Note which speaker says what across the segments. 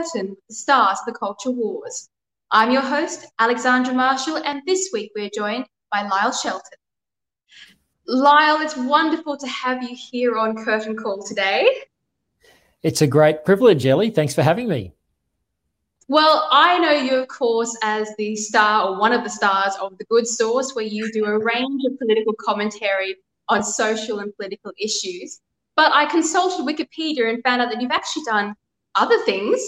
Speaker 1: Curtain with the stars of the culture wars. I'm your host, Alexandra Marshall, and this week we're joined by Lyle Shelton. Lyle, it's wonderful to have you here on Curtain Call today.
Speaker 2: It's a great privilege, Ellie. Thanks for having me.
Speaker 1: Well, I know you, of course, as the star or one of the stars of The Good Sauce, where you do a range of political commentary on social and political issues. But I consulted Wikipedia and found out that you've actually done other things.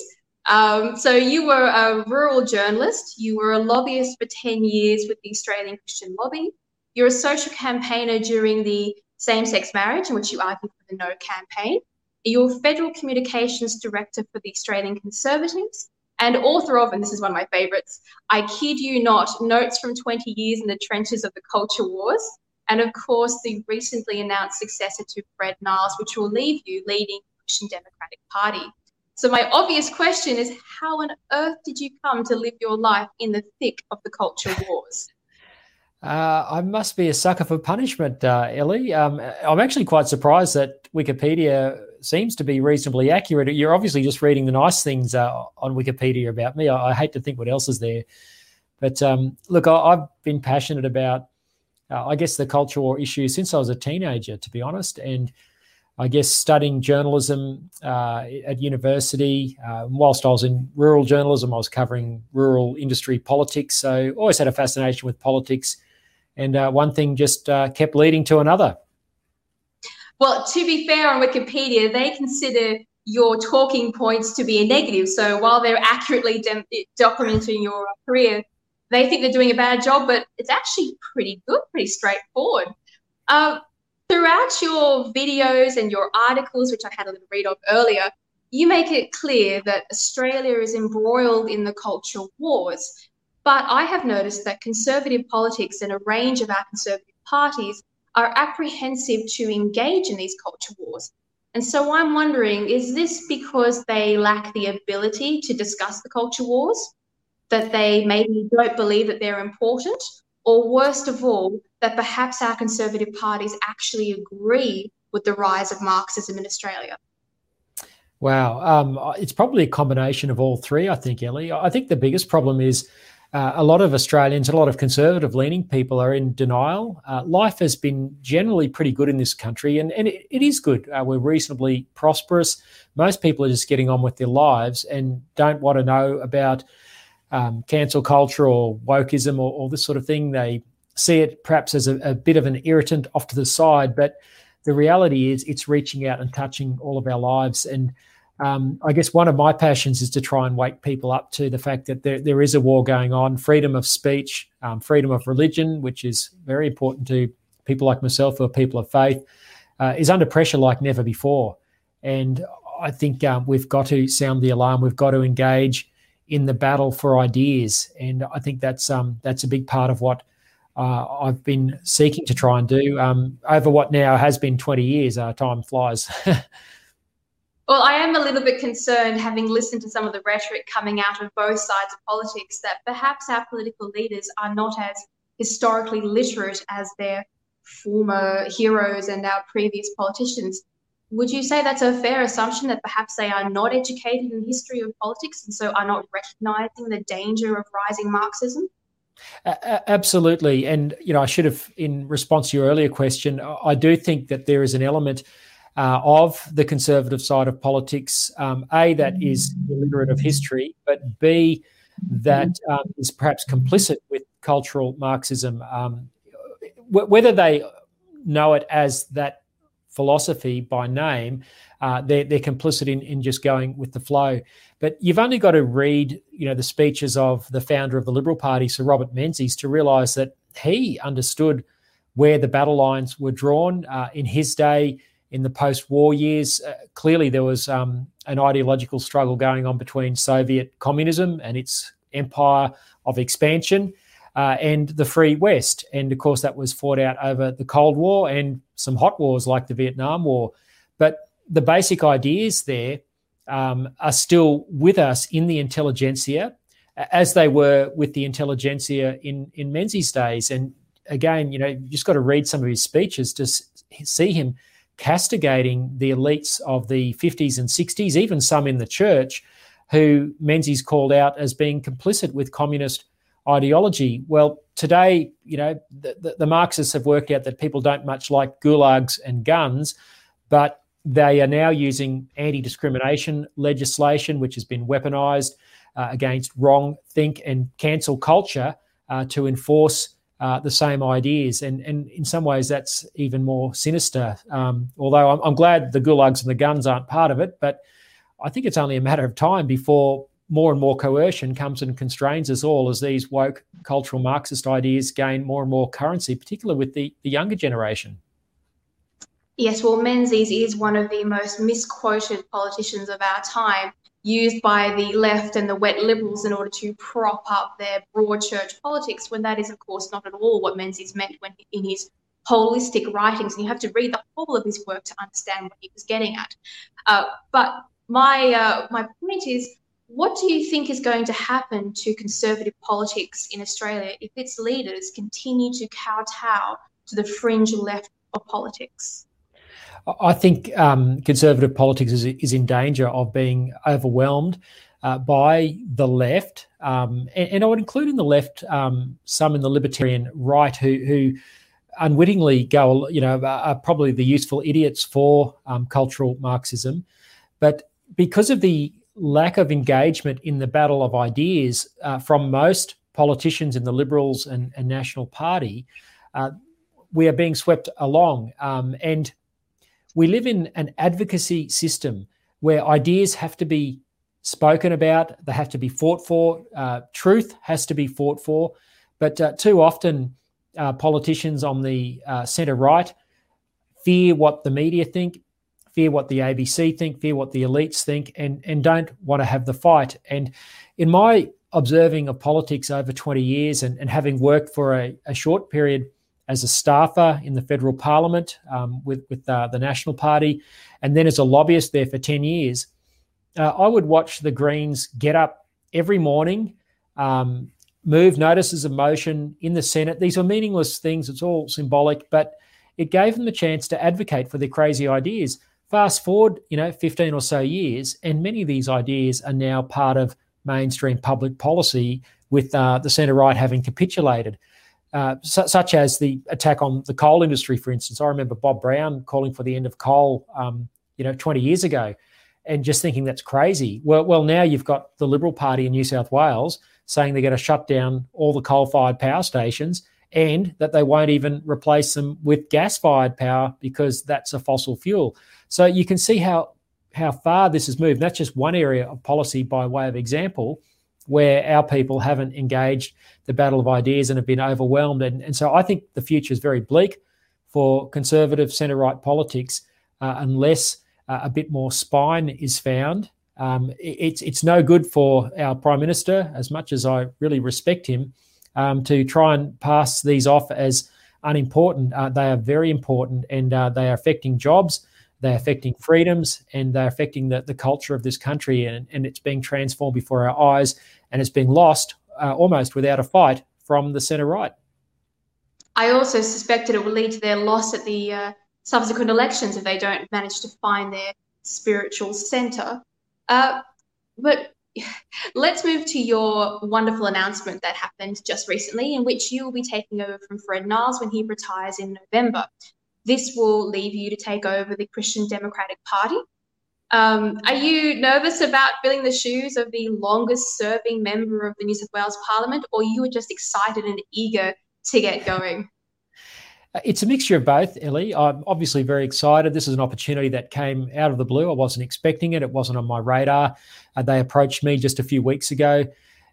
Speaker 1: Um, so you were a rural journalist. You were a lobbyist for 10 years with the Australian Christian Lobby. You're a social campaigner during the same sex marriage, in which you argued for the No campaign. You're federal communications director for the Australian Conservatives and author of, and this is one of my favorites, I Kid You Not Notes from 20 Years in the Trenches of the Culture Wars and of course the recently announced successor to Fred Niles, which will leave you leading the Christian Democratic Party. So my obvious question is, how on earth did you come to live your life in the thick of the culture wars?
Speaker 2: Uh, I must be a sucker for punishment, uh, Ellie. Um, I'm actually quite surprised that Wikipedia seems to be reasonably accurate. You're obviously just reading the nice things uh, on Wikipedia about me. I, I, hate to think what else is there. But um, look, I, have been passionate about uh, I guess, the culture war issue since I was a teenager, to be honest. And I guess studying journalism uh, at university, uh, whilst I was in rural journalism, I was covering rural industry politics. So always had a fascination with politics. And uh, one thing just uh, kept leading to another.
Speaker 1: Well, to be fair on Wikipedia, they consider your talking points to be a negative. So while they're accurately de- documenting your career, they think they're doing a bad job, but it's actually pretty good, pretty straightforward. Uh, throughout your videos and your articles, which I had a little read of earlier, you make it clear that Australia is embroiled in the cultural wars. But I have noticed that conservative politics and a range of our conservative parties are apprehensive to engage in these culture wars. And so I'm wondering is this because they lack the ability to discuss the culture wars? that they maybe don't believe that they're important, or worst of all, that perhaps our conservative parties actually agree with the rise of Marxism in Australia?
Speaker 2: Wow. Um, it's probably a combination of all three, I think, Ellie. I think the biggest problem is uh, a lot of Australians, a lot of conservative leaning people are in denial. Uh, life has been generally pretty good in this country, and, and it, it is good. Uh, we're reasonably prosperous. Most people are just getting on with their lives and don't want to know about um, cancel culture or wokeism or, or, this sort of thing. They see it perhaps as a, a, bit of an irritant off to the side, but the reality is it's reaching out and touching all of our lives. And um, I guess one of my passions is to try and wake people up to the fact that there, there is a war going on, freedom of speech, um, freedom of religion, which is very important to people like myself are people of faith, uh, is under pressure like never before. And I think um, we've got to sound the alarm. We've got to engage in the battle for ideas, and I think that's um, that's a big part of what uh, I've been seeking to try and do um, over what now has been 20 years. Uh, time flies.
Speaker 1: well, I am a little bit concerned, having listened to some of the rhetoric coming out of both sides of politics, that perhaps our political leaders are not as historically literate as their former heroes and our previous politicians. Would you say that's a fair assumption that perhaps they are not educated in the history of politics and so are not recognizing the danger of rising Marxism?
Speaker 2: Absolutely. And, you know, I should have, in response to your earlier question, I do think that there is an element uh, of the conservative side of politics, um, A, that is illiterate of history, but B, that um, is perhaps complicit with cultural Marxism. Um, whether they know it as that philosophy by name, uh, they're, they're complicit in, in just going with the flow. But you've only got to read, you know, the speeches of the founder of the Liberal Party, Sir Robert Menzies, to realise that he understood where the battle lines were drawn uh, in his day. In the post-war years, uh, clearly there was um, an ideological struggle going on between Soviet communism and its empire of expansion, uh, and the Free West. And of course, that was fought out over the Cold War and some hot wars like the Vietnam War. But the basic ideas there um, are still with us in the intelligentsia, as they were with the intelligentsia in in Menzies' days. And again, you know, you just got to read some of his speeches to see him castigating the elites of the 50s and 60s, even some in the church, who Menzies called out as being complicit with communist ideology. Well, today, you know, the, the, the Marxists have worked out that people don't much like gulags and guns, but they are now using anti discrimination legislation, which has been weaponized uh, against wrong think and cancel culture uh, to enforce uh, the same ideas. And, and in some ways, that's even more sinister. Um, although I'm, I'm, glad the gulags and the guns aren't part of it, but I think it's only a matter of time before more and more coercion comes and constrains us all as these woke cultural Marxist ideas gain more and more currency, particularly with the, the younger generation.
Speaker 1: Yes, well, Menzies is one of the most misquoted politicians of our time, used by the left and the wet liberals in order to prop up their broad church politics, when that is, of course, not at all what Menzies meant when in his holistic writings. And you have to read the whole of his work to understand what he was getting at. Uh, but my uh, my point is, what do you think is going to happen to conservative politics in Australia if its leaders continue to kowtow to the fringe left of politics?
Speaker 2: I think um, conservative politics is, is in danger of being overwhelmed uh, by the left, um, and, and, I would include in the left um, some in the libertarian right who, who unwittingly go, you know, are probably the useful idiots for um, cultural Marxism, but because of the lack of engagement in the battle of ideas uh, from most politicians in the Liberals and, and National Party, uh, we are being swept along. Um, and we live in an advocacy system where ideas have to be spoken about, they have to be fought for, uh, truth has to be fought for. But uh, too often, uh, politicians on the uh, centre right fear what the media think, fear what the ABC think, fear what the elites think, and, and don't want to have the fight. And in my observing of politics over 20 years and, and having worked for a, a short period as a staffer in the federal parliament um, with, with uh, the National Party, and then as a lobbyist there for 10 years, uh, I would watch the Greens get up every morning, um, move notices of motion in the Senate. These are meaningless things, it's all symbolic, but it gave them the chance to advocate for their crazy ideas. Fast forward, you know, 15 or so years, and many of these ideas are now part of mainstream public policy with uh, the centre right having capitulated. Uh, su- such as the attack on the coal industry, for instance. I remember Bob Brown calling for the end of coal, um, you know, 20 years ago, and just thinking that's crazy. Well, well, now you've got the Liberal Party in New South Wales saying they're going to shut down all the coal-fired power stations and that they won't even replace them with gas-fired power because that's a fossil fuel. So you can see how how far this has moved. That's just one area of policy by way of example where our people haven't engaged the battle of ideas and have been overwhelmed. And, and so I think the future is very bleak for conservative centre right politics uh, unless uh, a bit more spine is found. Um, it's it's no good for our prime minister, as much as I really respect him, um, to try and pass these off as unimportant. Uh, they are very important, and uh, they are affecting jobs they're affecting freedoms and they're affecting the, the culture of this country and, and it's being transformed before our eyes and it's being lost uh, almost without a fight from the centre right.
Speaker 1: I also suspected it will lead to their loss at the uh, subsequent elections if they don't manage to find their spiritual centre. Uh, but let's move to your wonderful announcement that happened just recently, in which you will be taking over from Fred Niles when he retires in November. This will leave you to take over the Christian Democratic Party. Um, are you nervous about filling the shoes of the longest serving member of the New South Wales Parliament, or you are just excited and eager to get going?
Speaker 2: It's a mixture of both, Ellie. I'm obviously very excited. This is an opportunity that came out of the blue. I wasn't expecting it, it wasn't on my radar. Uh, they approached me just a few weeks ago.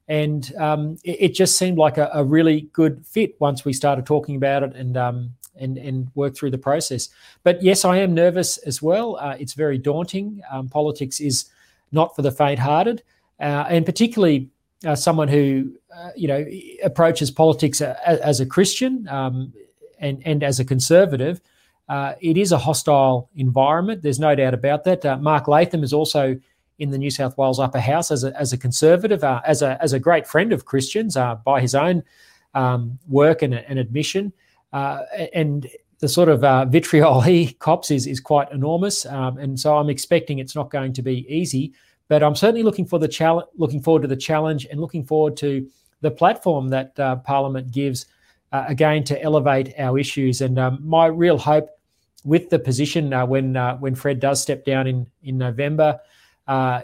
Speaker 2: And um, it, it, just seemed like a, a, really good fit once we started talking about it and um, and and work through the process. But yes, I am nervous as well. Uh, it's very daunting. Um, politics is not for the faint-hearted, uh, and particularly uh, someone who uh, you know approaches politics as, as a Christian um, and and as a conservative. Uh, it is a hostile environment. There's no doubt about that. Uh, Mark Latham is also in the New South Wales Upper House as a, as a conservative, as a as a great friend of Christians by his own um, work and, and admission. Uh, and the sort of uh, vitriol he cops is is quite enormous, um, and so I'm expecting it's not going to be easy. But I'm certainly looking for the challenge, looking forward to the challenge, and looking forward to the platform that uh, Parliament gives uh, again to elevate our issues. And um, my real hope with the position uh, when uh, when Fred does step down in in November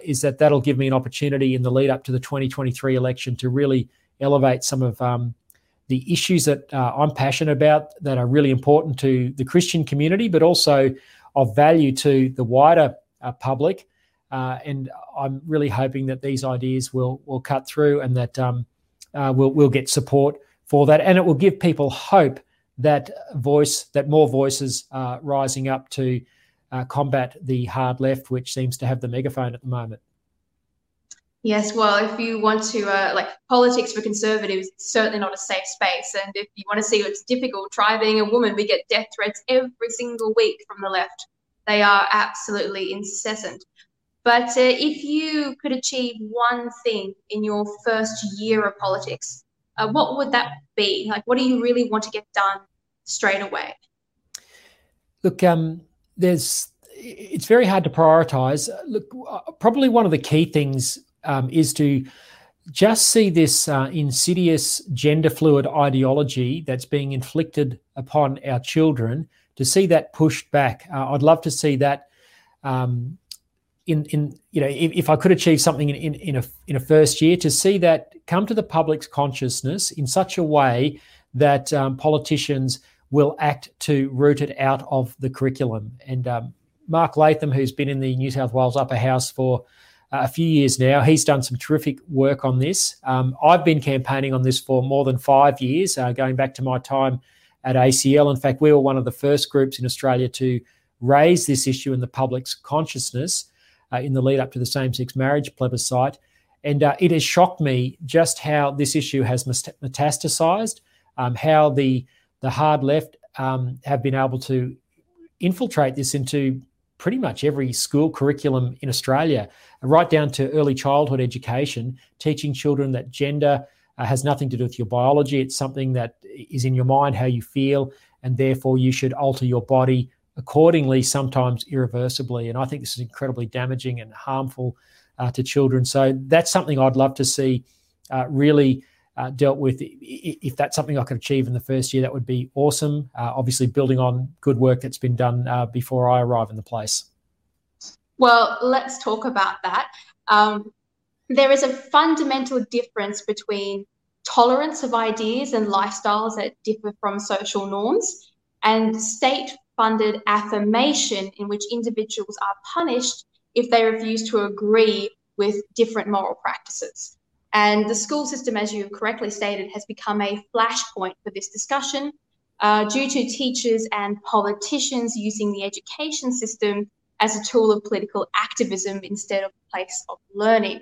Speaker 2: is that that'll give me an opportunity in the lead up to the 2023 election to really elevate some of um, the issues that uh, I'm passionate about that are really important to the Christian community, but also of value to the wider uh, public. Uh, and I'm really hoping that these ideas will will cut through and that um, uh, we'll we'll get support for that, and it will give people hope that voice that more voices are rising up to uh, combat the hard left, which seems to have the megaphone at the moment.
Speaker 1: Yes, well, if you want to, uh, like, politics for conservatives, it's certainly not a safe space. And if you want to see what's difficult, try being a woman. We get death threats every single week from the left. They are absolutely incessant. But uh, if you could achieve one thing in your first year of politics, uh, what would that be? Like, what do you really want to get done straight away?
Speaker 2: Look, um, there's it's very hard to prioritize. Look, uh, probably one of the key things um, is to just see this uh, insidious gender fluid ideology that's being inflicted upon our children, to see that pushed back. Uh, I'd love to see that. Um, in, in you know if, if I could achieve something in, in, in a in a first year to see that come to the public's consciousness in such a way that um, politicians will act to root it out of the curriculum. And um, Mark Latham, who's been in the New South Wales Upper House for uh, a few years now. He's done some terrific work on this. Um, I've been campaigning on this for more than five years, uh, going back to my time at ACL. In fact, we were one of the first groups in Australia to raise this issue in the public's consciousness uh, in the lead up to the same sex marriage plebiscite. And uh, it has shocked me just how this issue has metastasized, um, how the, the hard left um, have been able to infiltrate this into pretty much every school curriculum in Australia, right down to early childhood education, teaching children that gender uh, has nothing to do with your biology. It's something that is in your mind, how you feel, and therefore you should alter your body accordingly, sometimes irreversibly. And I think this is incredibly damaging and harmful uh, to children. So that's something I'd love to see uh, really uh, dealt with. If that's something I could achieve in the first year, that would be awesome. Uh, obviously, building on good work that's been done uh, before I arrive in the place.
Speaker 1: Well, let's talk about that. Um, there is a fundamental difference between tolerance of ideas and lifestyles that differ from social norms and state funded affirmation in which individuals are punished if they refuse to agree with different moral practices. And the school system, as you correctly stated, has become a flashpoint for this discussion uh, due to teachers and politicians using the education system as a tool of political activism instead of a place of learning.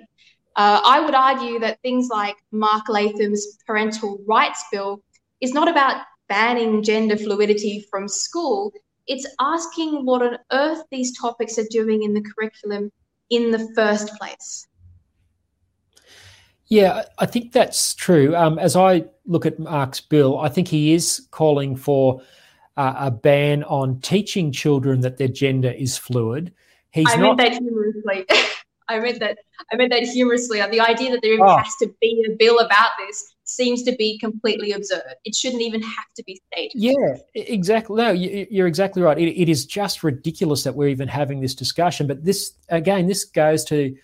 Speaker 1: Uh, I would argue that things like Mark Latham's parental rights bill is not about banning gender fluidity from school. It's asking what on earth these topics are doing in the curriculum in the first place.
Speaker 2: Yeah, I think that's true. Um, as I look at Mark's bill, I think he is calling for uh, a ban on teaching children that their gender is fluid.
Speaker 1: He's I not... meant that humorously. I meant that. I meant that humorously. The idea that there oh. has to be a bill about this seems to be completely absurd. It shouldn't even have to be stated.
Speaker 2: Yeah, exactly. No, you're exactly right. It, it is just ridiculous that we're even having this discussion. But this, again, this goes to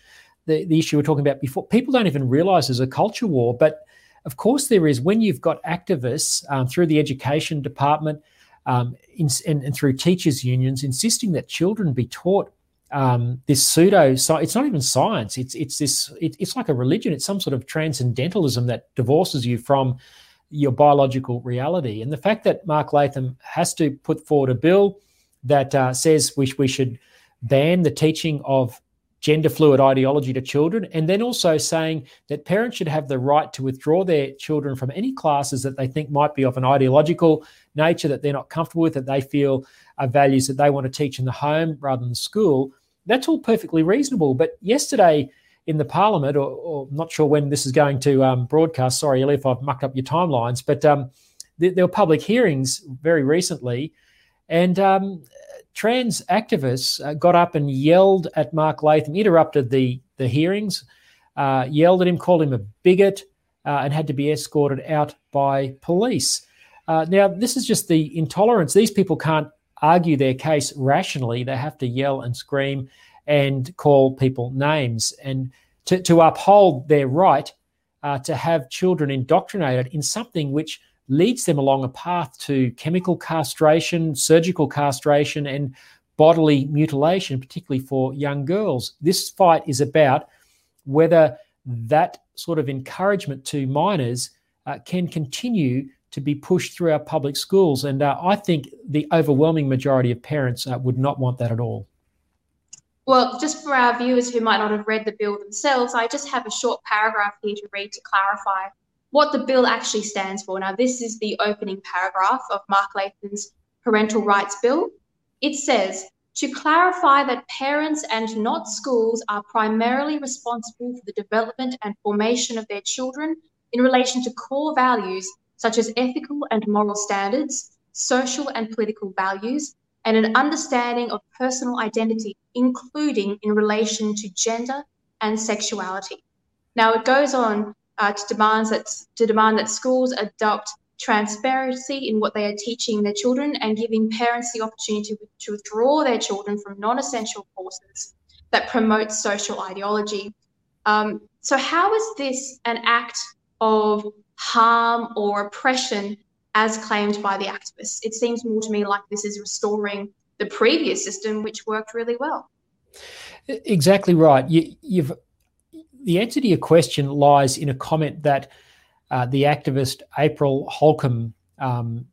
Speaker 2: the, the issue we are talking about before. People don't even realize there's a culture war, but of course there is. When you've got activists um, through the education department um, in, and, and, through teachers' unions, insisting that children be taught um, this pseudo. Science. It's not even science. It's it's this. It, it's like a religion. It's some sort of transcendentalism that divorces you from your biological reality. And the fact that Mark Latham has to put forward a bill that uh, says we, we should ban the teaching of gender fluid ideology to children, and then also saying that parents should have the right to withdraw their children from any classes that they think might be of an ideological nature that they're not comfortable with, that they feel are values that they want to teach in the home rather than the school. That's all perfectly reasonable. But yesterday in the parliament, or, or not sure when this is going to um, broadcast, sorry, Ellie, if I've mucked up your timelines, but um, there, there, were public hearings very recently, and um, trans activists uh, got up and yelled at Mark Latham, interrupted the, the hearings, uh, yelled at him, called him a bigot, uh, and had to be escorted out by police. Uh, now, this is just the intolerance. These people can't argue their case rationally. They have to yell and scream and call people names. And to, to uphold their right uh, to have children indoctrinated in something which leads them along a path to chemical castration, surgical castration, and bodily mutilation, particularly for young girls. This fight is about whether that sort of encouragement to minors uh, can continue to be pushed through our public schools. And uh, I think the overwhelming majority of parents uh, would not want that at all.
Speaker 1: Well, just for our viewers who might not have read the bill themselves, I just have a short paragraph here to read to clarify what the bill actually stands for. Now, this is the opening paragraph of Mark Latham's Parental Rights Bill. It says, to clarify that parents and not schools are primarily responsible for the development and formation of their children in relation to core values such as ethical and moral standards, social and political values, and an understanding of personal identity, including in relation to gender and sexuality. Now, it goes on uh, to, demands that, to demand that schools adopt transparency in what they are teaching their children and giving parents the opportunity to, withdraw their children from non essential courses that promote social ideology. Um, so, how is this an act of harm or oppression as claimed by the activists? It seems more to me like this is restoring the previous system, which worked really well.
Speaker 2: Exactly right. You, you've the answer to your question lies in a comment that uh, the activist April Holcomb um,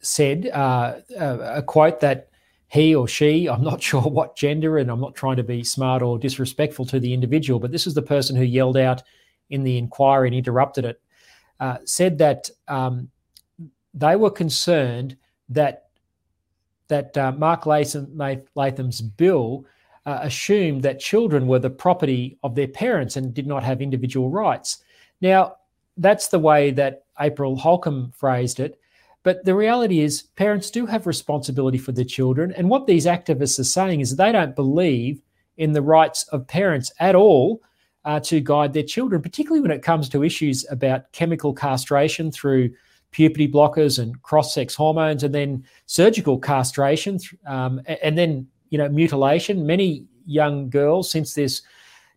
Speaker 2: said, uh, a, a, quote that he or she, I'm not sure what gender, and I'm not trying to be smart or disrespectful to the individual, but this is the person who yelled out in the inquiry and interrupted it, uh, said that um, they were concerned that that uh, Mark Latham, Latham's bill uh, assumed that children were the property of their parents and did not have individual rights. Now, that's the way that April Holcomb phrased it. But the reality is, parents do have responsibility for their children. And what these activists are saying is they don't believe in the rights of parents at all uh, to guide their children, particularly when it comes to issues about chemical castration through puberty blockers and cross sex hormones, and then surgical castration, um, and then you know, mutilation. Many young girls, since this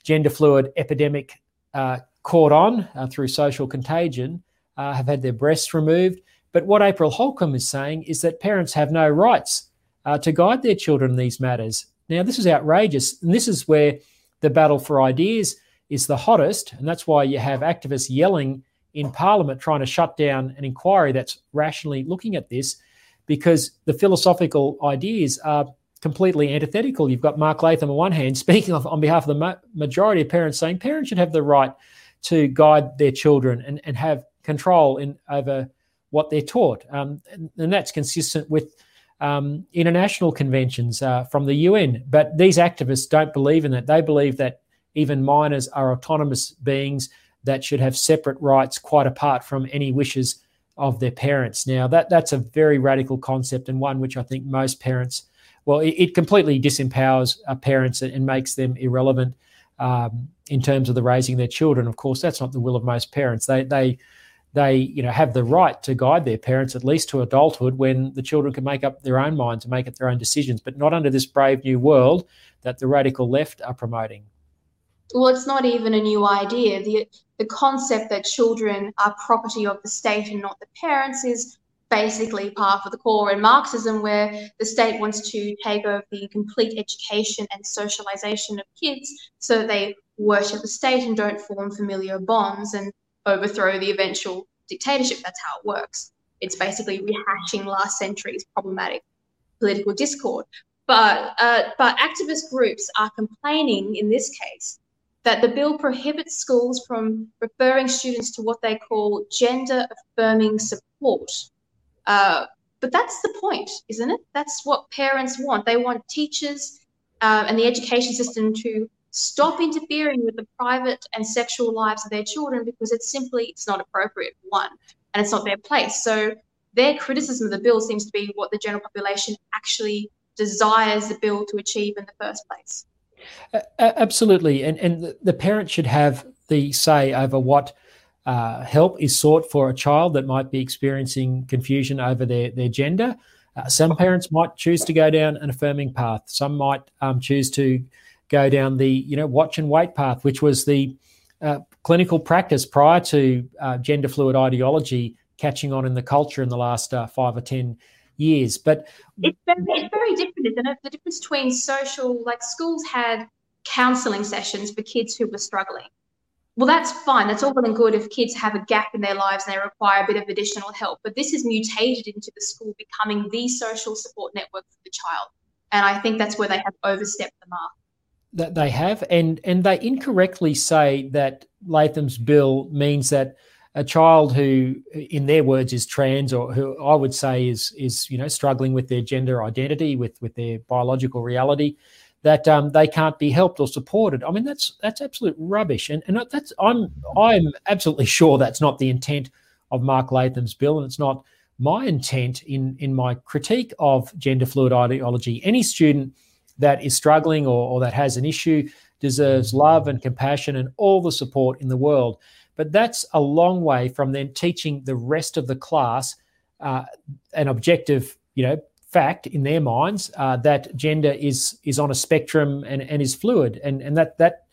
Speaker 2: gender fluid epidemic uh, caught on uh, through social contagion, uh, have had their breasts removed. But what April Holcomb is saying is that parents have no rights uh, to guide their children in these matters. Now, this is outrageous. And this is where the battle for ideas is the hottest. And that's why you have activists yelling in Parliament trying to shut down an inquiry that's rationally looking at this because the philosophical ideas are completely antithetical. You've got Mark Latham on one hand speaking on behalf of the ma- majority of parents, saying parents should have the right to guide their children and, and have control in over what they're taught, um, and, and, that's consistent with um, international conventions uh, from the UN. But these activists don't believe in that. They believe that even minors are autonomous beings that should have separate rights, quite apart from any wishes of their parents. Now, that that's a very radical concept and one which I think most parents well, it, it completely disempowers uh, parents and, and, makes them irrelevant um, in terms of the raising their children. Of course, that's not the will of most parents. They they they you know have the right to guide their parents at least to adulthood when the children can make up their own minds and make up their own decisions, but not under this brave new world that the radical left are promoting.
Speaker 1: Well, it's not even a new idea. The the concept that children are property of the state and not the parents is basically par for the core in Marxism, where the state wants to take over the complete education and socialization of kids so they worship the state and don't form familiar bonds and overthrow the eventual dictatorship. That's how it works. It's basically rehashing last century's problematic political discord. But, uh, but activist groups are complaining in this case that the bill prohibits schools from referring students to what they call gender affirming support. Uh, but that's the point, isn't it? That's what parents want. They want teachers uh, and the education system to stop interfering with the private and sexual lives of their children because it's simply it's not appropriate one and it's not their place so their criticism of the bill seems to be what the general population actually desires the bill to achieve in the first place
Speaker 2: uh, absolutely and and the parent should have the say over what uh, help is sought for a child that might be experiencing confusion over their, their gender. Uh, some parents might choose to go down an affirming path. Some might um, choose to go down the you know watch and wait path, which was the uh, clinical practice prior to uh, gender fluid ideology catching on in the culture in the last uh, five or ten years. But
Speaker 1: it's very, it's very different, isn't it? The difference between social, like schools had counselling sessions for kids who were struggling. Well, that's fine. That's all well and good if kids have a gap in their lives and they require a bit of additional help. But this is mutated into the school becoming the social support network for the child. And I think that's where they have overstepped the mark
Speaker 2: that they have, and and they incorrectly say that Latham's bill means that a child who, in their words, is trans, or who I would say is is you know struggling with their gender identity, with with their biological reality, that um, they can't be helped or supported. I mean, that's that's absolute rubbish, and and that's I'm I'm absolutely sure that's not the intent of Mark Latham's bill, and it's not my intent in in my critique of gender fluid ideology. Any student that is struggling or, or that has an issue deserves love and compassion and all the support in the world. But that's a long way from then teaching the rest of the class uh, an objective, you know, fact in their minds uh, that gender is is on a spectrum and, and is fluid, and and that that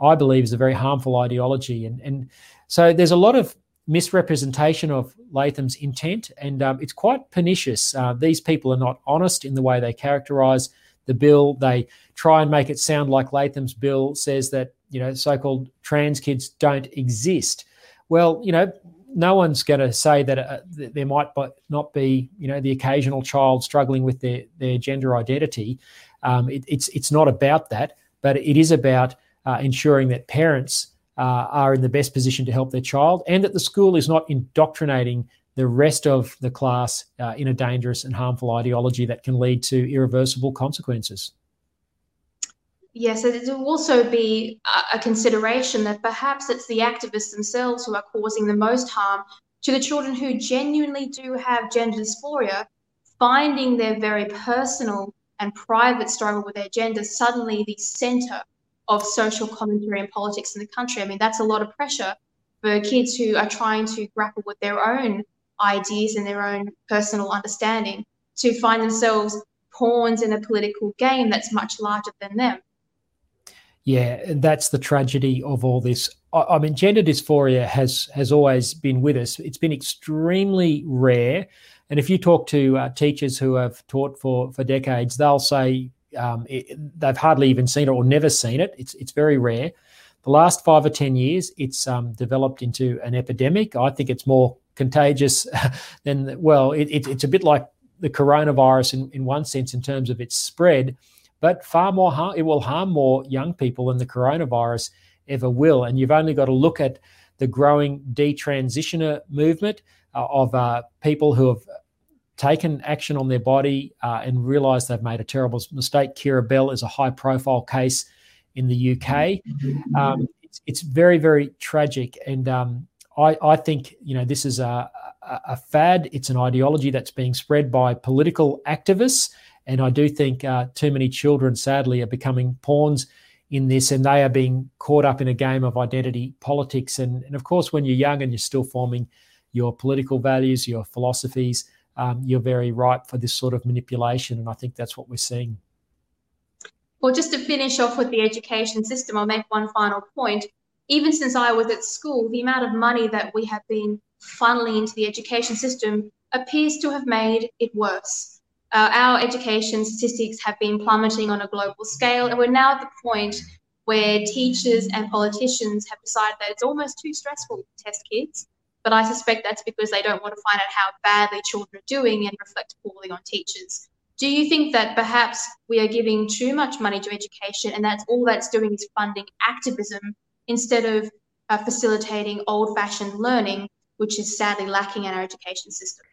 Speaker 2: I believe is a very harmful ideology, and and so there's a lot of misrepresentation of Latham's intent, and um, it's quite pernicious. Uh, these people are not honest in the way they characterise the bill. They try and make it sound like Latham's bill says that you know so-called trans kids don't exist. Well, you know, no one's going to say that uh, there might not be you know the occasional child struggling with their their gender identity. Um, it, it's it's not about that, but it is about uh, ensuring that parents uh, are in the best position to help their child, and that the school is not indoctrinating the rest of the class uh, in a dangerous and harmful ideology that can lead to irreversible consequences.
Speaker 1: Yes, it will also be a consideration that perhaps it's the activists themselves who are causing the most harm to the children who genuinely do have gender dysphoria, finding their very personal and private struggle with their gender suddenly the center of social commentary and politics in the country. I mean, that's a lot of pressure for kids who are trying to grapple with their own ideas and their own personal understanding to find themselves pawns in a political game that's much larger than them.
Speaker 2: Yeah, that's the tragedy of all this. I, I mean, gender dysphoria has has always been with us. It's been extremely rare, and if you talk to uh, teachers who have taught for for decades, they'll say um, it, they've hardly even seen it or never seen it. It's it's very rare. The last five or ten years, it's um, developed into an epidemic. I think it's more contagious, than well, it, it, it's a bit like the coronavirus in, in one sense in terms of its spread, but far more it will harm more young people than the coronavirus ever will. And you've only got to look at the growing detransitioner movement uh, of uh, people who have taken action on their body uh, and realised they've made a terrible mistake. Keira Bell is a high profile case in the UK. Um, it's, it's, very, very tragic. And um, I, I think you know this is a, a, a, fad. It's an ideology that's being spread by political activists, and I do think uh, too many children, sadly, are becoming pawns in this, and they are being caught up in a game of identity politics. And, and of course, when you're young and you're still forming your political values, your philosophies, um, you're very ripe for this sort of manipulation, and I think that's what we're seeing.
Speaker 1: Well, just to finish off with the education system, I'll make one final point even since I was at school, the amount of money that we have been funneling into the education system appears to have made it worse. Uh, our education statistics have been plummeting on a global scale, and we're now at the point where teachers and politicians have decided that it's almost too stressful to test kids. But I suspect that's because they don't want to find out how badly children are doing and reflect poorly on teachers. Do you think that perhaps we are giving too much money to education and that's all that's doing is funding activism instead of uh, facilitating old fashioned learning, which is sadly lacking in our education system?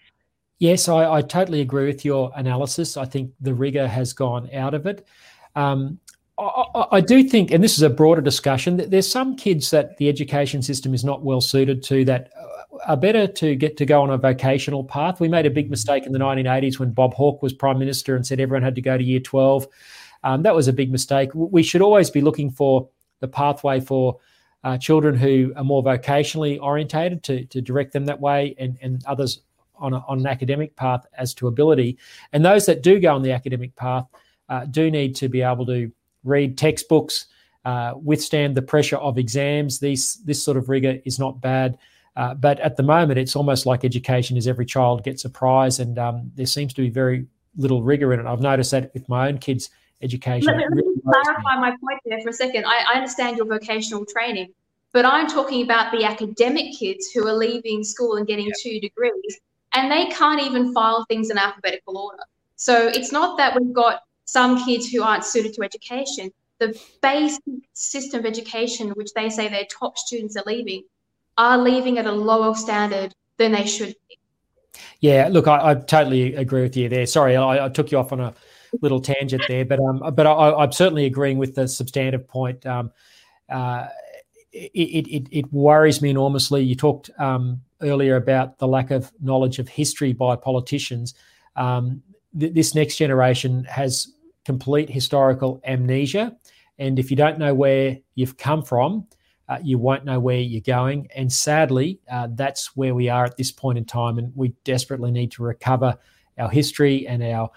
Speaker 2: Yes, I, I, totally agree with your analysis. I think the rigor has gone out of it. Um, I, I, do think, and this is a broader discussion, that there's some kids that the education system is not well suited to that are better to get to go on a vocational path. We made a big mistake in the 1980s when Bob Hawke was prime minister and said everyone had to go to year 12. Um, that was a big mistake. We should always be looking for the pathway for uh, children who are more vocationally orientated to, to direct them that way, and, and others on, a, on an academic path as to ability. And those that do go on the academic path uh, do need to be able to read textbooks, uh, withstand the pressure of exams. These, this sort of rigor is not bad. Uh, but at the moment, it's almost like education is every child gets a prize, and um, there seems to be very little rigor in it. I've noticed that with my own kids' education.
Speaker 1: Let me, let me clarify my point there for a second. I, I understand your vocational training, but I'm talking about the academic kids who are leaving school and getting two degrees, and they can't even file things in alphabetical order. So it's not that we've got some kids who aren't suited to education. The basic system of education, which they say their top students are leaving, are leaving at a lower standard than they should be.
Speaker 2: Yeah, look, I, I totally agree with you there. Sorry, I, I, took you off on a little tangent there, but um, but I, am certainly agreeing with the substantive point. Um, uh, it, it, it worries me enormously. You talked um, earlier about the lack of knowledge of history by politicians. Um, th- this next generation has complete historical amnesia, and if you don't know where you've come from, uh, you won't know where you're going. And sadly, uh, that's where we are at this point in time. And we desperately need to recover our history and our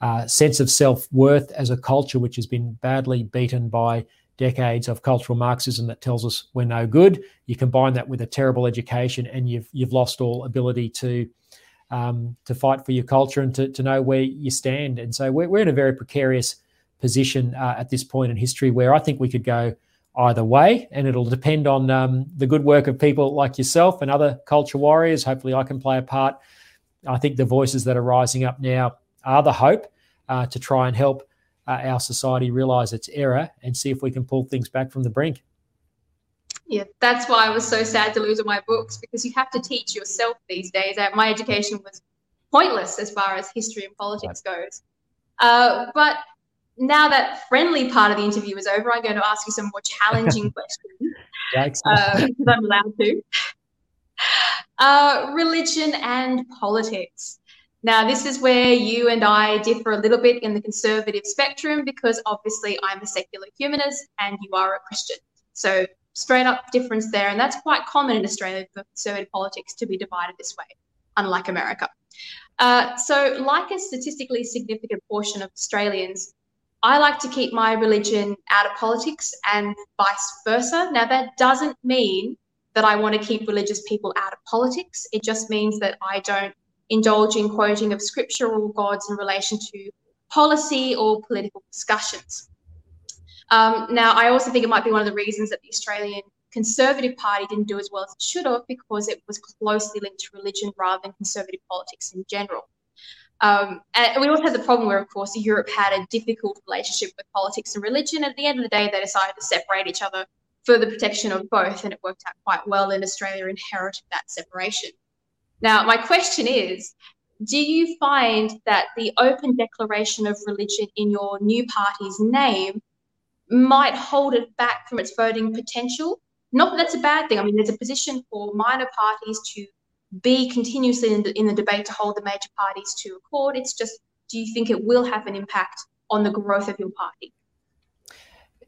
Speaker 2: uh, sense of self worth as a culture, which has been badly beaten by decades of cultural Marxism that tells us we're no good. You combine that with a terrible education, and you've you've lost all ability to um, to fight for your culture and to, to know where you stand. And so we're, we're in a very precarious position uh, at this point in history where I think we could go either way, and it'll depend on um, the good work of people like yourself and other culture warriors. Hopefully, I can play a part. I think the voices that are rising up now are the hope uh, to try and help uh, our society realize its error and see if we can pull things back from the brink.
Speaker 1: Yeah, that's why I was so sad to lose all my books because you have to teach yourself these days. Uh, my education was pointless as far as history and politics goes. Uh, but now that friendly part of the interview is over, I'm going to ask you some more challenging questions uh, because I'm allowed to. Uh, religion and politics. Now, this is where you and I differ a little bit in the conservative spectrum because obviously I'm a secular humanist and you are a Christian. So, straight up difference there. And that's quite common in Australia for conservative politics to be divided this way, unlike America. Uh, so, like a statistically significant portion of Australians, I like to keep my religion out of politics and vice versa. Now, that doesn't mean that I want to keep religious people out of politics. It just means that I don't indulge in quoting of scriptural gods in relation to policy or political discussions. Um, now, I also think it might be one of the reasons that the Australian Conservative Party didn't do as well as it should have because it was closely linked to religion rather than conservative politics in general. Um, and we also had the problem where, of course, Europe had a difficult relationship with politics and religion. At the end of the day, they decided to separate each other for the protection of both, and it worked out quite well. And Australia inherited that separation. Now, my question is do you find that the open declaration of religion in your new party's name might hold it back from its voting potential? Not that that's a bad thing. I mean, there's a position for minor parties to be continuously in the, in the debate to hold the major parties to accord. It's just, do you think it will have an impact on the growth of your party?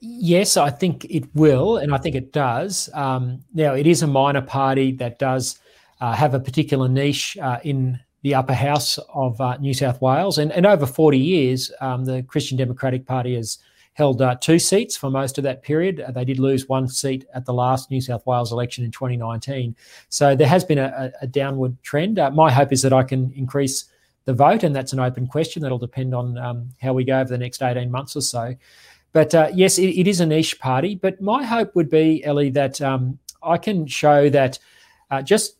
Speaker 2: Yes, I think it will, and I think it does. Um, now, it is a minor party that does have a particular niche uh, in the upper house of uh, New South Wales, and, and over 40 years, um, the Christian Democratic Party has held uh, two seats for most of that period. Uh, they did lose one seat at the last New South Wales election in 2019. So there has been a, a downward trend. Uh, my hope is that I can increase the vote, and that's an open question. That'll depend on um, how we go over the next 18 months or so. But uh, yes, it, it is a niche party. But my hope would be, Ellie, that um, I can show that uh, just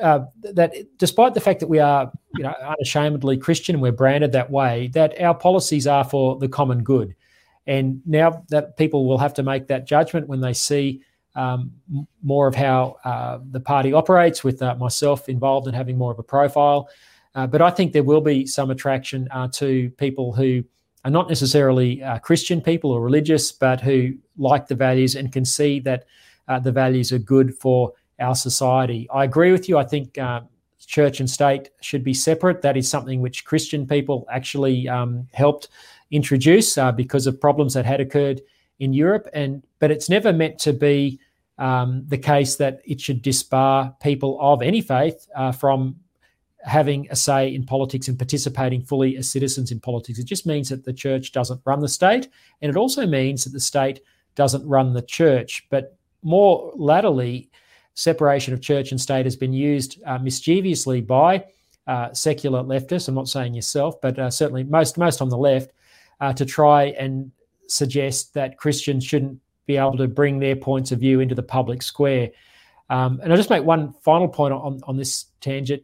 Speaker 2: uh, that despite the fact that we are, you know, unashamedly Christian and we're branded that way, that our policies are for the common good. And now that people will have to make that judgment when they see um, more of how uh, the party operates, with uh, myself involved and having more of a profile. Uh, but I think there will be some attraction uh, to people who are not necessarily uh, Christian people or religious, but who like the values and can see that the values are good for our society. I agree with you. I think church and state should be separate. That is something which Christian people actually um, helped introduce uh, because of problems that had occurred in Europe. And but it's never meant to be um, the case that it should disbar people of any faith uh, from having a say in politics and participating fully as citizens in politics. It just means that the church doesn't run the state, and it also means that the state doesn't run the church. But more latterly, separation of church and state has been used uh, mischievously by uh, secular leftists. I'm not saying yourself, but uh, certainly most most on the left uh, to try and suggest that Christians shouldn't be able to bring their points of view into the public square. Um, and I'll just make one final point on, on this tangent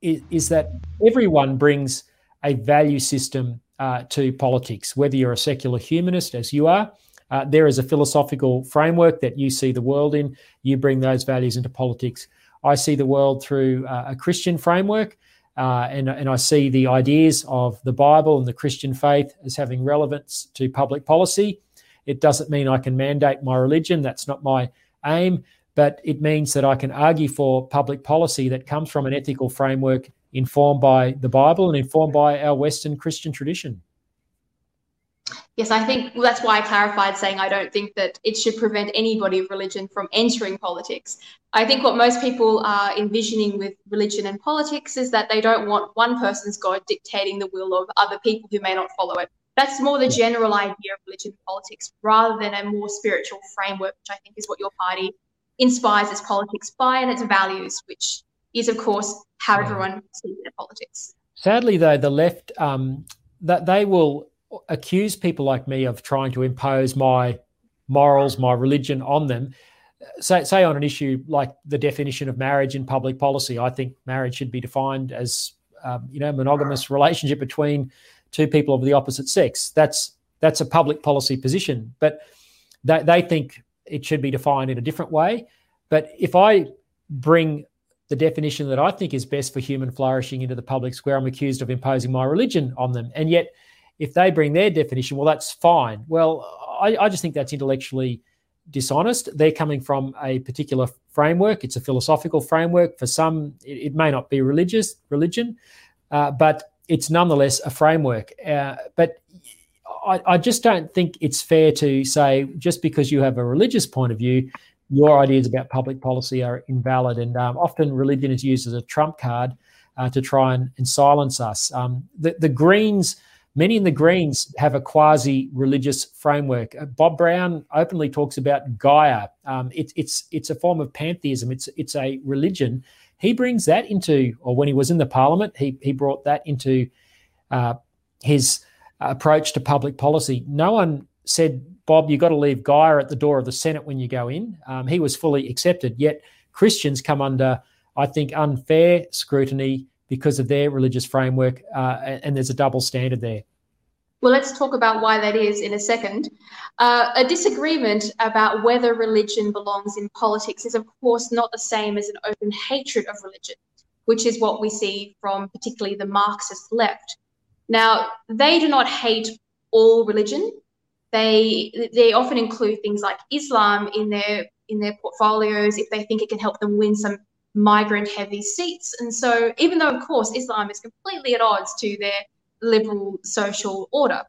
Speaker 2: is, is that everyone brings a value system uh, to politics, whether you're a secular humanist, as you are. Uh, there is a philosophical framework that you see the world in. You bring those values into politics. I see the world through uh, a Christian framework. Uh, and, and I see the ideas of the Bible and the Christian faith as having relevance to public policy. It doesn't mean I can mandate my religion, that's not my aim, but it means that I can argue for public policy that comes from an ethical framework informed by the Bible and informed by our Western Christian tradition.
Speaker 1: Yes, I think well, that's why I clarified saying I don't think that it should prevent anybody of religion from entering politics. I think what most people are envisioning with religion and politics is that they don't want one person's God dictating the will of other people who may not follow it. That's more the general idea of religion and politics rather than a more spiritual framework, which I think is what your party inspires its politics by and its values, which is, of course, how everyone sees their politics.
Speaker 2: Sadly, though, the left um, that they will accuse people like me of trying to impose my morals, my religion on them. Say, say on an issue like the definition of marriage in public policy, I think marriage should be defined as um, you know monogamous relationship between two people of the opposite sex. That's that's a public policy position, but they, they think it should be defined in a different way. But if I bring the definition that I think is best for human flourishing into the public square, I'm accused of imposing my religion on them, and yet if they bring their definition, well, that's fine. Well, I, I just think that's intellectually dishonest. They're coming from a particular framework. It's a philosophical framework. For some, it, it may not be religious religion, uh, but it's nonetheless a framework. Uh, but I, I, just don't think it's fair to say just because you have a religious point of view, your ideas about public policy are invalid. And um, often religion is used as a trump card uh, to try and, and silence us. Um, the, the Greens Many in the Greens have a quasi religious framework. Uh, Bob Brown openly talks about Gaia. Um, it, it's it's a form of pantheism. It's it's a religion. He brings that into, or when he was in the Parliament, he he brought that into uh, his approach to public policy. No one said, Bob, you've got to leave Gaia at the door of the Senate when you go in. Um, he was fully accepted. Yet Christians come under, I think, unfair scrutiny because of their religious framework, uh, and there's a double standard there.
Speaker 1: Well, let's talk about why that is in a second. Uh, a disagreement about whether religion belongs in politics is, of course, not the same as an open hatred of religion, which is what we see from particularly the Marxist left. Now, they do not hate all religion. They they often include things like Islam in their in their portfolios if they think it can help them win some migrant heavy seats. And so, even though, of course, Islam is completely at odds to their liberal social order.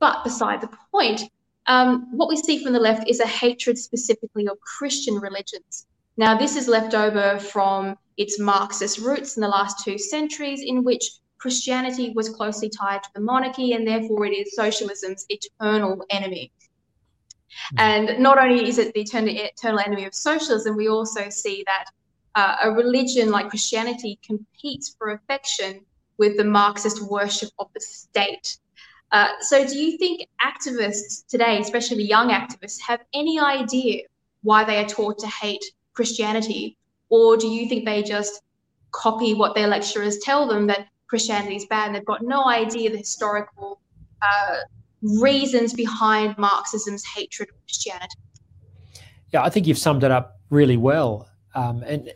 Speaker 1: But beside the point, um, what we see from the left is a hatred specifically of Christian religions. Now, this is left over from its Marxist roots in the last two centuries, in which Christianity was closely tied to the monarchy, and therefore it is socialism's eternal enemy. Hmm. And not only is it the eternal, eternal enemy of socialism, we also see that uh, a religion like Christianity competes for affection with the Marxist worship of the state. Uh, so, do you think activists today, especially the young activists, have any idea why they are taught to hate Christianity? Or do you think they just copy what their lecturers tell them that Christianity is bad and they've got no idea the historical uh, reasons behind Marxism's hatred of Christianity?
Speaker 2: Yeah, I think you've summed it up really well. Um, and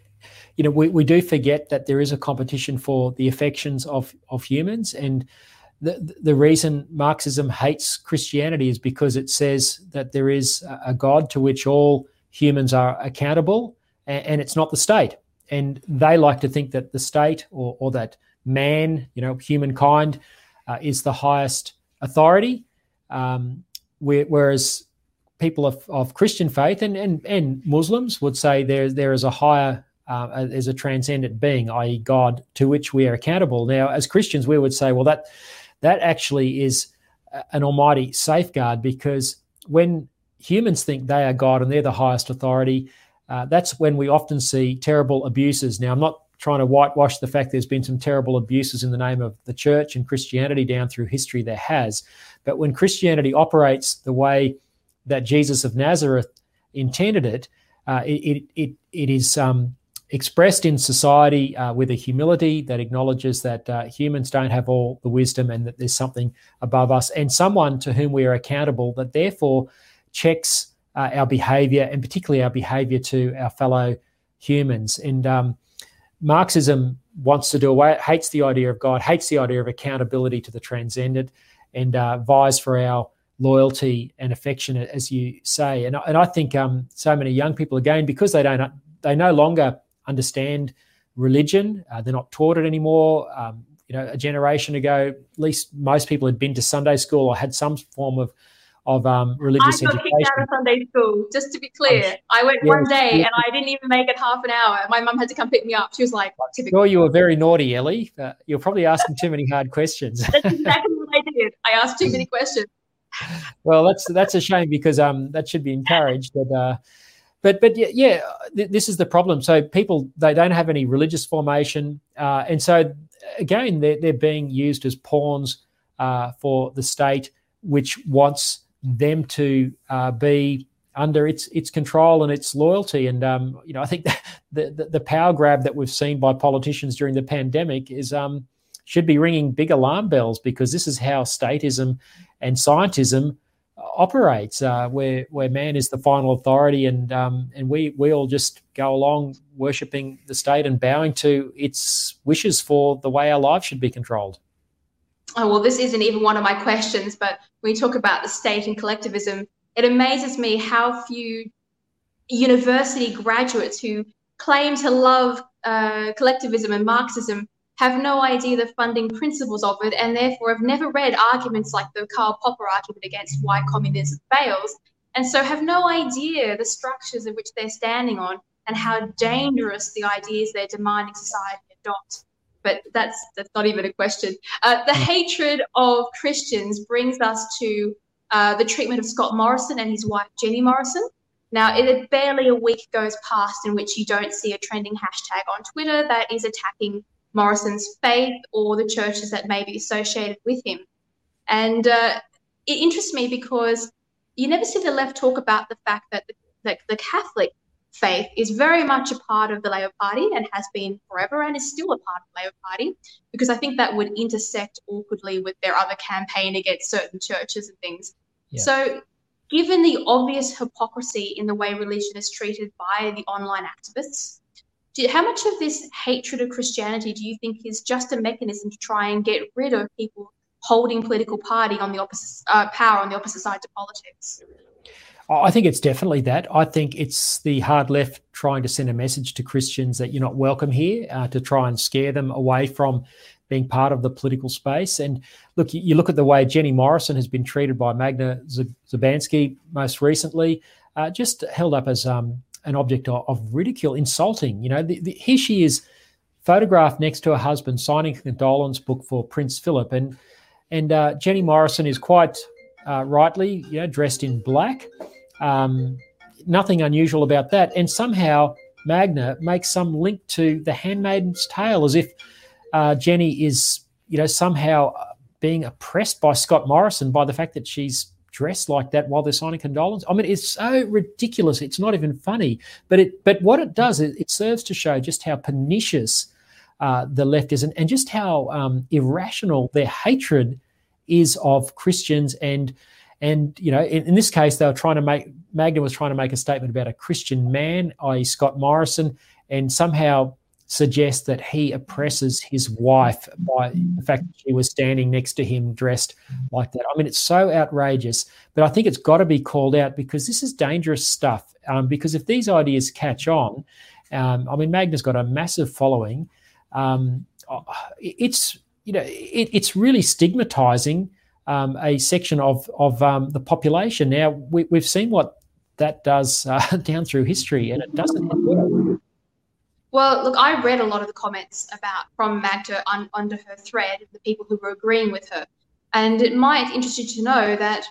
Speaker 2: you know, we, we do forget that there is a competition for the affections of of humans, and the the reason Marxism hates Christianity is because it says that there is a God to which all humans are accountable, and, and it's not the state. And they like to think that the state or, or that man, you know, humankind, uh, is the highest authority, um, whereas people of, of Christian faith and, and, and Muslims would say there, there is a higher uh, as a transcendent being, i.e., God, to which we are accountable. Now, as Christians, we would say, well, that that actually is an almighty safeguard because when humans think they are God and they're the highest authority, uh, that's when we often see terrible abuses. Now, I'm not trying to whitewash the fact there's been some terrible abuses in the name of the church and Christianity down through history. There has, but when Christianity operates the way that Jesus of Nazareth intended it, uh, it, it, it is um, expressed in society uh, with a humility that acknowledges that uh, humans don't have all the wisdom and that there's something above us and someone to whom we are accountable that therefore checks uh, our behavior and particularly our behavior to our fellow humans. And um, Marxism wants to do away, hates the idea of God, hates the idea of accountability to the transcendent, and uh, vies for our loyalty and affection, as you say. And, and I think um, so many young people, again, because they don't, they no longer understand religion. Uh, they're not taught it anymore. Um, you know, a generation ago, at least most people had been to Sunday school or had some form of of um, religious
Speaker 1: I got
Speaker 2: education.
Speaker 1: kicked out of Sunday school. Just to be clear, I went yeah, one day yeah. and I didn't even make it half an hour. My mum had to come pick me up. She was like,
Speaker 2: "Typical." Sure, you were very naughty, Ellie. Uh, you're probably asking too many hard questions.
Speaker 1: that's exactly what I did. I asked too many questions.
Speaker 2: Well, that's that's a shame because um, that should be encouraged. That uh, but but yeah, yeah th- this is the problem. So people they don't have any religious formation, uh, and so again they're they're being used as pawns uh, for the state, which wants them to uh, be under its its control and its loyalty. And um, you know, I think the, the, the power grab that we've seen by politicians during the pandemic is um, should be ringing big alarm bells because this is how statism and scientism operates, uh, where where man is the final authority, and um, and we we all just go along worshiping the state and bowing to its wishes for the way our lives should be controlled.
Speaker 1: Oh well, this isn't even one of my questions, but when we talk about the state and collectivism, it amazes me how few university graduates who claim to love uh, collectivism and Marxism have no idea the funding principles of it, and therefore have never read arguments like the Karl Popper argument against why communism fails, and so have no idea the structures of which they're standing on and how dangerous the ideas they're demanding society adopt. But that's that's not even a question. Uh, the hatred of Christians brings us to uh, the treatment of Scott Morrison and his wife Jenny Morrison. Now, it barely a week goes past in which you don't see a trending hashtag on Twitter that is attacking Morrison's faith or the churches that may be associated with him. And uh, it interests me because you never see the left talk about the fact that the, that the Catholic faith is very much a part of the Labor Party and has been forever and is still a part of the Labor Party because I think that would intersect awkwardly with their other campaign against certain churches and things. Yeah. So, given the obvious hypocrisy in the way religion is treated by the online activists, do, how much of this hatred of Christianity do you think is just a mechanism to try and get rid of people holding political party on the opposite uh, power on the opposite side to politics?
Speaker 2: I think it's definitely that. I think it's the hard left trying to send a message to Christians that you're not welcome here, uh, to try and scare them away from being part of the political space. And look, you look at the way Jenny Morrison has been treated by Magda Szubanski most recently, uh, just held up as um, an object of, of ridicule, insulting. You know, the, the, here she is photographed next to her husband signing a condolence book for Prince Philip. And, and uh, Jenny Morrison is quite uh, rightly you know, dressed in black. Um, nothing unusual about that. And somehow Magda makes some link to The Handmaid's Tale as if uh, Jenny is, you know, somehow being oppressed by Scott Morrison by the fact that she's dressed like that while they're signing condolence. I mean, it's so ridiculous. It's not even funny. But it, but what it does, it, it serves to show just how pernicious uh, the left is, and, and just how um, irrational their hatred is of Christians. And and you know, in, in this case, they were trying to make Magda was trying to make a statement about a Christian man, i.e., Scott Morrison, and somehow suggests that he oppresses his wife by the fact that she was standing next to him dressed like that. I mean, it's so outrageous, but I think it's got to be called out because this is dangerous stuff. Um, because if these ideas catch on, um, I mean, Magda's got a massive following. Um, it's you know, it, it's really stigmatizing um, a section of of um, the population. Now we, have seen what that does uh, down through history, and it doesn't.
Speaker 1: Well, look, I read a lot of the comments about from Magda un, under her thread, the people who were agreeing with her, and it might interest you to know that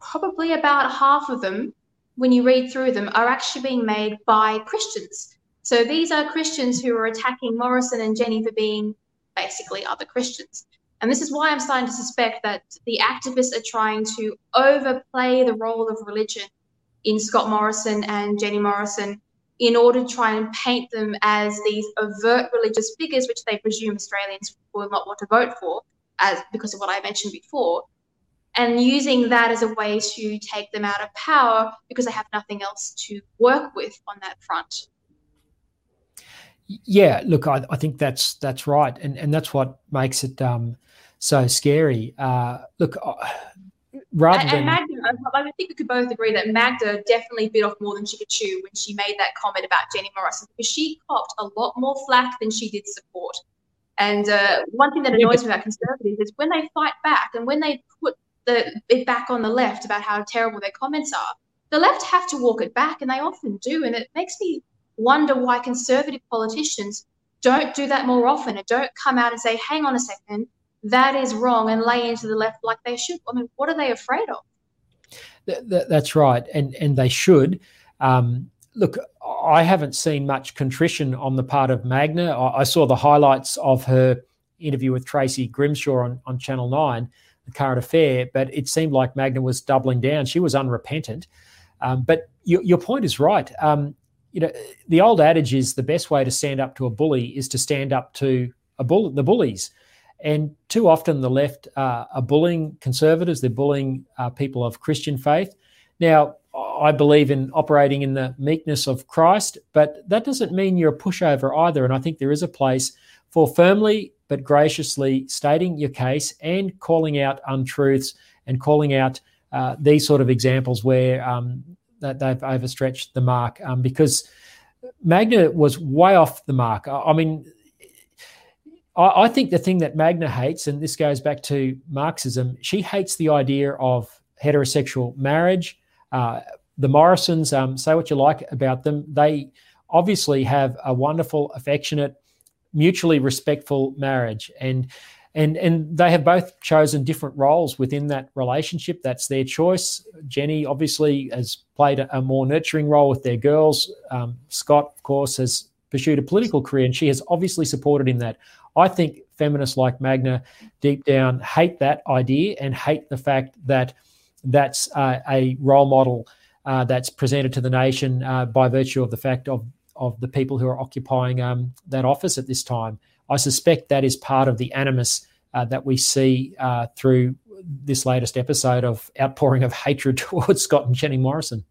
Speaker 1: probably about half of them, when you read through them, are actually being made by Christians. So these are Christians who are attacking Morrison and Jenny for being basically other Christians. And this is why I'm starting to suspect that the activists are trying to overplay the role of religion in Scott Morrison and Jenny Morrison in order to try and paint them as these overt religious figures, which they presume Australians will not want to vote for, as because of what I mentioned before, and using that as a way to take them out of power because they have nothing else to work with on that front.
Speaker 2: Yeah, look, I, I think that's that's right, and and that's what makes it um, so scary. Uh, look, uh, rather and,
Speaker 1: than Magda, I think we could both agree that Magda definitely bit off more than she could chew when she made that comment about Jenny Morrison because she copped a lot more flack than she did support. And uh, one thing that annoys me about conservatives is when they fight back and when they put the it back on the left about how terrible their comments are, the left have to walk it back, and they often do. And it makes me wonder why conservative politicians don't do that more often and don't come out and say, hang on a second, that is wrong and lay into the left like they should. I mean, what are they afraid of?
Speaker 2: That's right, and and they should. Um, look, I haven't seen much contrition on the part of Magda. I, I, saw the highlights of her interview with Tracy Grimshaw on, on Channel 9, The Current Affair, but it seemed like Magda was doubling down. She was unrepentant. Um, but your, your point is right. Um, you know, the old adage is the best way to stand up to a bully is to stand up to a bull, the bullies. And too often the left uh, are bullying conservatives, they're bullying uh, people of Christian faith. Now, I believe in operating in the meekness of Christ, but that doesn't mean you're a pushover either. And I think there is a place for firmly but graciously stating your case and calling out untruths and calling out uh, these sort of examples where um, that they've overstretched the mark. Um, because Magda was way off the mark. I, I mean, I, I think the thing that Magda hates, and this goes back to Marxism, she hates the idea of heterosexual marriage. Uh, the Morrisons, um, say what you like about them, they obviously have a wonderful, affectionate, mutually respectful marriage, and and and they have both chosen different roles within that relationship. That's their choice. Jenny obviously has played a, a more nurturing role with their girls. Um, Scott, of course, has pursued a political career, and she has obviously supported in that. I think feminists like Magda deep down hate that idea and hate the fact that that's uh, a role model uh, that's presented to the nation uh, by virtue of the fact of of the people who are occupying um, that office at this time. I suspect that is part of the animus uh, that we see uh, through this latest episode of outpouring of hatred towards Scott and Jenny Morrison.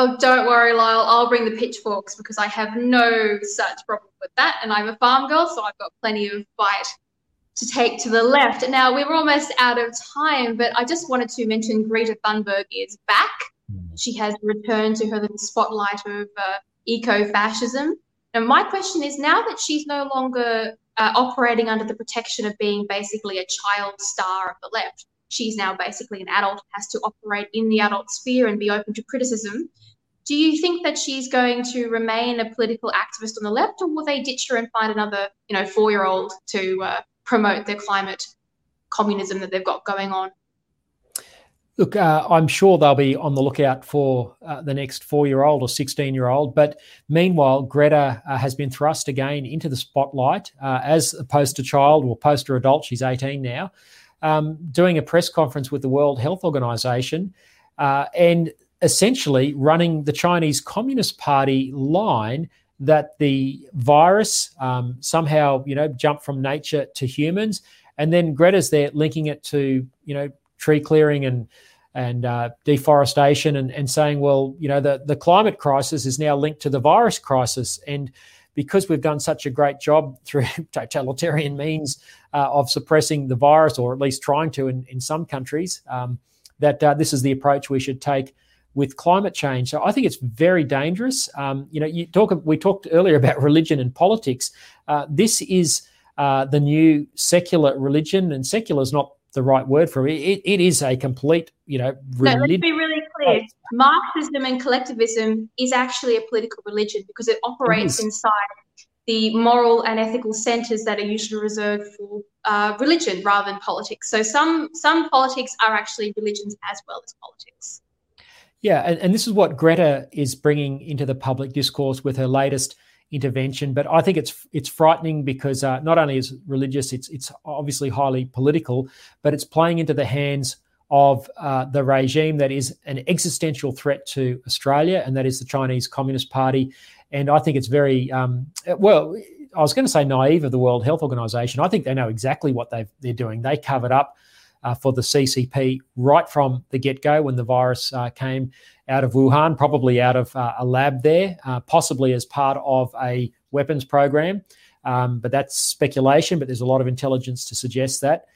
Speaker 1: Oh, don't worry, Lyle. I'll bring the pitchforks because I have no such problem with that. And I'm a farm girl, so I've got plenty of bite to take to the left. Now, we are almost out of time, but I just wanted to mention Greta Thunberg is back. She has returned to her little spotlight of uh, eco fascism. And my question is now that she's no longer uh, operating under the protection of being basically a child star of the left, she's now basically an adult, has to operate in the adult sphere and be open to criticism Do you think that she's going to remain a political activist on the left, or will they ditch her and find another, you know, four-year-old to uh, promote their climate communism that they've got going on?
Speaker 2: Look, uh, I'm sure they'll be on the lookout for uh, the next four year old or 16 year old. But meanwhile, Greta uh, has been thrust again into the spotlight uh, as a poster child or poster adult. She's 18 now, um, doing a press conference with the World Health Organization uh, and essentially running the Chinese Communist Party line that the virus um, somehow, you know, jumped from nature to humans. And then Greta's there linking it to, you know, tree clearing and and uh, deforestation and, and saying, well, you know, the, the climate crisis is now linked to the virus crisis. And because we've done such a great job through totalitarian means uh, of suppressing the virus, or at least trying to in, in some countries, um, that uh, this is the approach we should take with climate change. So I think it's very dangerous. Um, you know, you talk. We talked earlier about religion and politics. Uh, this is uh, the new secular religion, and secular is not the right word for it. It, it is a complete, you know,
Speaker 1: religion. No, let's be really clear. Marxism and collectivism is actually a political religion because it operates it inside the moral and ethical centers that are usually reserved for uh, religion rather than politics. So some some politics are actually religions as well as politics.
Speaker 2: Yeah, and, and this is what Greta is bringing into the public discourse with her latest intervention. But I think it's it's frightening because uh, not only is religious, it's it's obviously highly political, but it's playing into the hands of uh, the regime that is an existential threat to Australia, and that is the Chinese Communist Party. And I think it's very um, well. I was going to say naive of the World Health Organization. I think they know exactly what they they're doing. They covered up uh, for the CCP right from the get go when the virus uh, came out of Wuhan, probably out of uh, a lab there, uh, possibly as part of a weapons program. Um, but that's speculation, but there's a lot of intelligence to suggest that.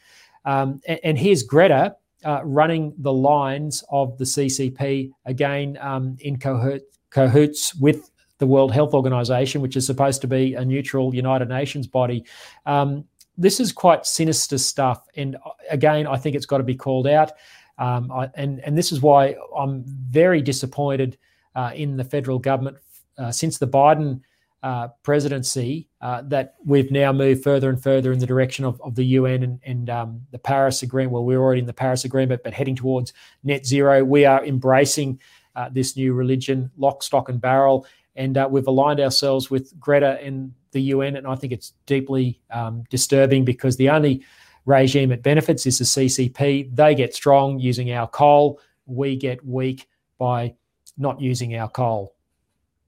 Speaker 2: Um, and, and, here's Greta uh, running the lines of the CCP again um, in cahoots with the World Health Organization, which is supposed to be a neutral United Nations body. Um, this is quite sinister stuff. And uh, again, I think it's got to be called out. Um, I, and, and this is why I'm very disappointed uh, in the federal government uh, since the Biden uh, presidency uh, that we've now moved further and further in the direction of, of the UN and, and um, the Paris Agreement. Well, we're already in the Paris Agreement, but heading towards net zero. We are embracing uh, this new religion, lock, stock, and barrel. And we've aligned ourselves with Greta and the UN, and I think it's deeply um, disturbing because the only regime it benefits is the CCP. They get strong using our coal. We get weak by not using our coal.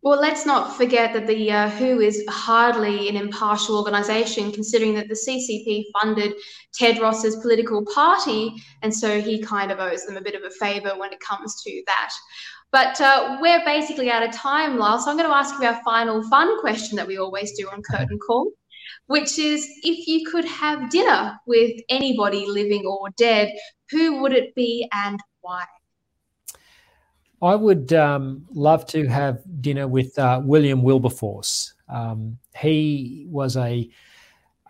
Speaker 1: Well, let's not forget that the uh, WHO is hardly an impartial organisation, considering that the CCP funded Tedros's political party, and so he kind of owes them a bit of a favour when it comes to that. But uh, we're basically out of time, Lyle. So I'm going to ask you our final fun question that we always do on Curtain Call, which is if you could have dinner with anybody living or dead, who would it be and why?
Speaker 2: I would um, love to have dinner with uh, William Wilberforce. Um, he was a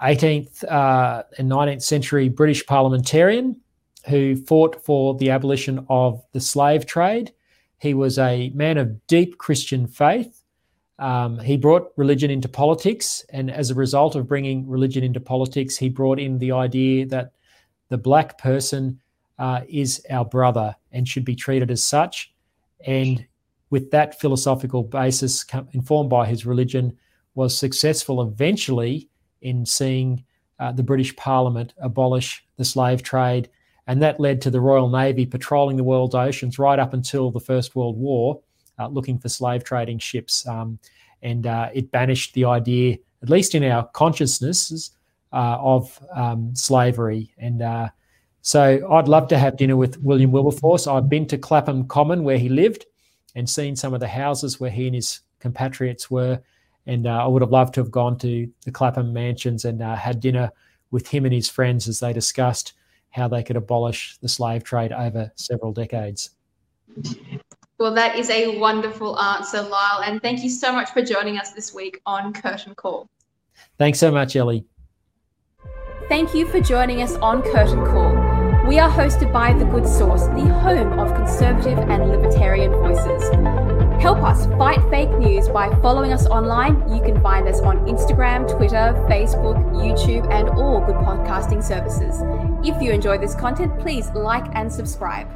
Speaker 2: 18th uh, and 19th century British parliamentarian who fought for the abolition of the slave trade he was a man of deep Christian faith. Um, he brought religion into politics, and as a result of bringing religion into politics, he brought in the idea that the black person uh, is our brother and should be treated as such. And with that philosophical basis, informed by his religion, was successful eventually in seeing uh, the British Parliament abolish the slave trade and that led to the Royal Navy patrolling the world's oceans right up until the First World War, uh, looking for slave trading ships. Um, and uh, it banished the idea, at least in our consciousnesses, uh, of um, slavery. And uh, so I'd love to have dinner with William Wilberforce. I've been to Clapham Common where he lived and seen some of the houses where he and his compatriots were. And uh, I would have loved to have gone to the Clapham mansions and uh, had dinner with him and his friends as they discussed how they could abolish the slave trade over several decades.
Speaker 1: Well, that is a wonderful answer, Lyle. And thank you so much for joining us this week on Curtain Call.
Speaker 2: Thanks so much, Ellie.
Speaker 1: Thank you for joining us on Curtain Call. We are hosted by The Good Sauce, the home of conservative and libertarian voices. Help us fight fake news by following us online. You can find us on Instagram, Twitter, Facebook, YouTube, and all good podcasting services. If you enjoy this content, please like and subscribe.